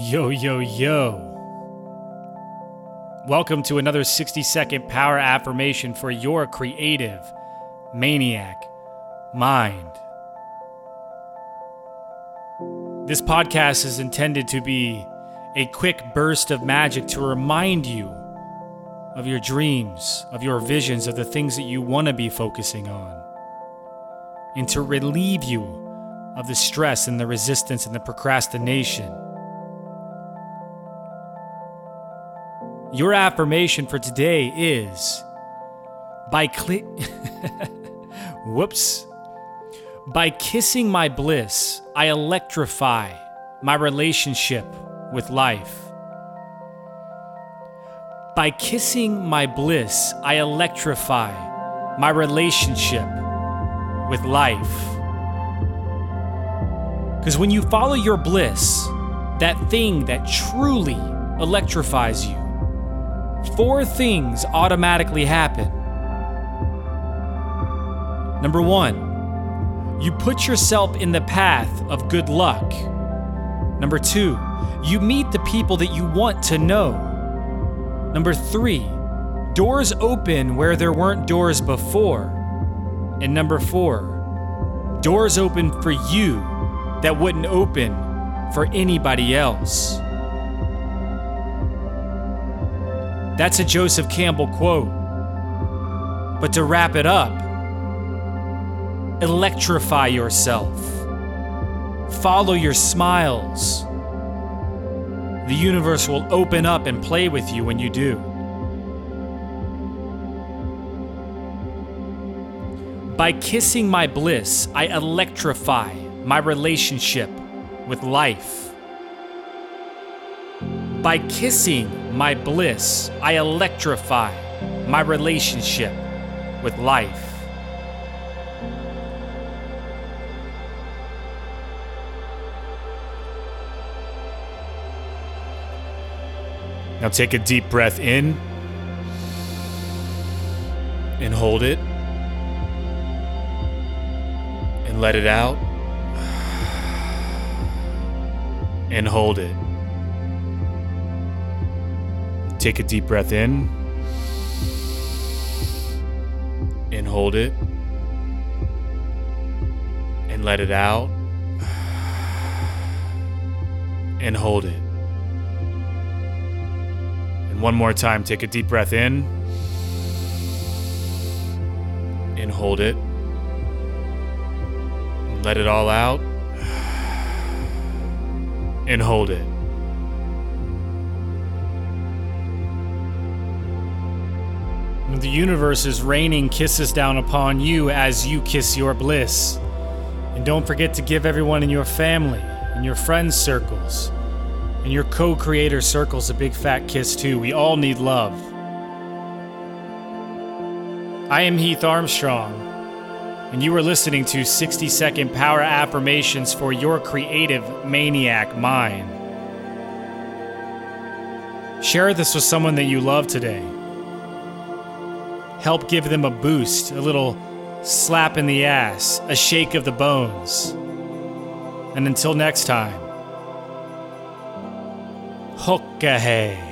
Yo, yo, yo. Welcome to another 60 second power affirmation for your creative, maniac mind. This podcast is intended to be a quick burst of magic to remind you of your dreams, of your visions, of the things that you want to be focusing on, and to relieve you of the stress and the resistance and the procrastination. Your affirmation for today is by click. Whoops. By kissing my bliss, I electrify my relationship with life. By kissing my bliss, I electrify my relationship with life. Because when you follow your bliss, that thing that truly electrifies you, four things automatically happen. Number one, you put yourself in the path of good luck. Number two, you meet the people that you want to know. Number three, doors open where there weren't doors before. And number four, doors open for you that wouldn't open for anybody else. That's a Joseph Campbell quote. But to wrap it up, electrify yourself. Follow your smiles. The universe will open up and play with you when you do. By kissing my bliss, I electrify my relationship with life. By kissing my bliss, I electrify my relationship with life. Now take a deep breath in and hold it and let it out and hold it. Take a deep breath in and hold it and let it out and hold it. And one more time, take a deep breath in and hold it. Let it all out and hold it. The universe is raining kisses down upon you as you kiss your bliss. And don't forget to give everyone in your family, in your friends' circles, in your co creator circles a big fat kiss too. We all need love. I am Heath Armstrong, and you are listening to 60 second power affirmations for your creative maniac mind. Share this with someone that you love today help give them a boost, a little slap in the ass, a shake of the bones. And until next time, Hokahe.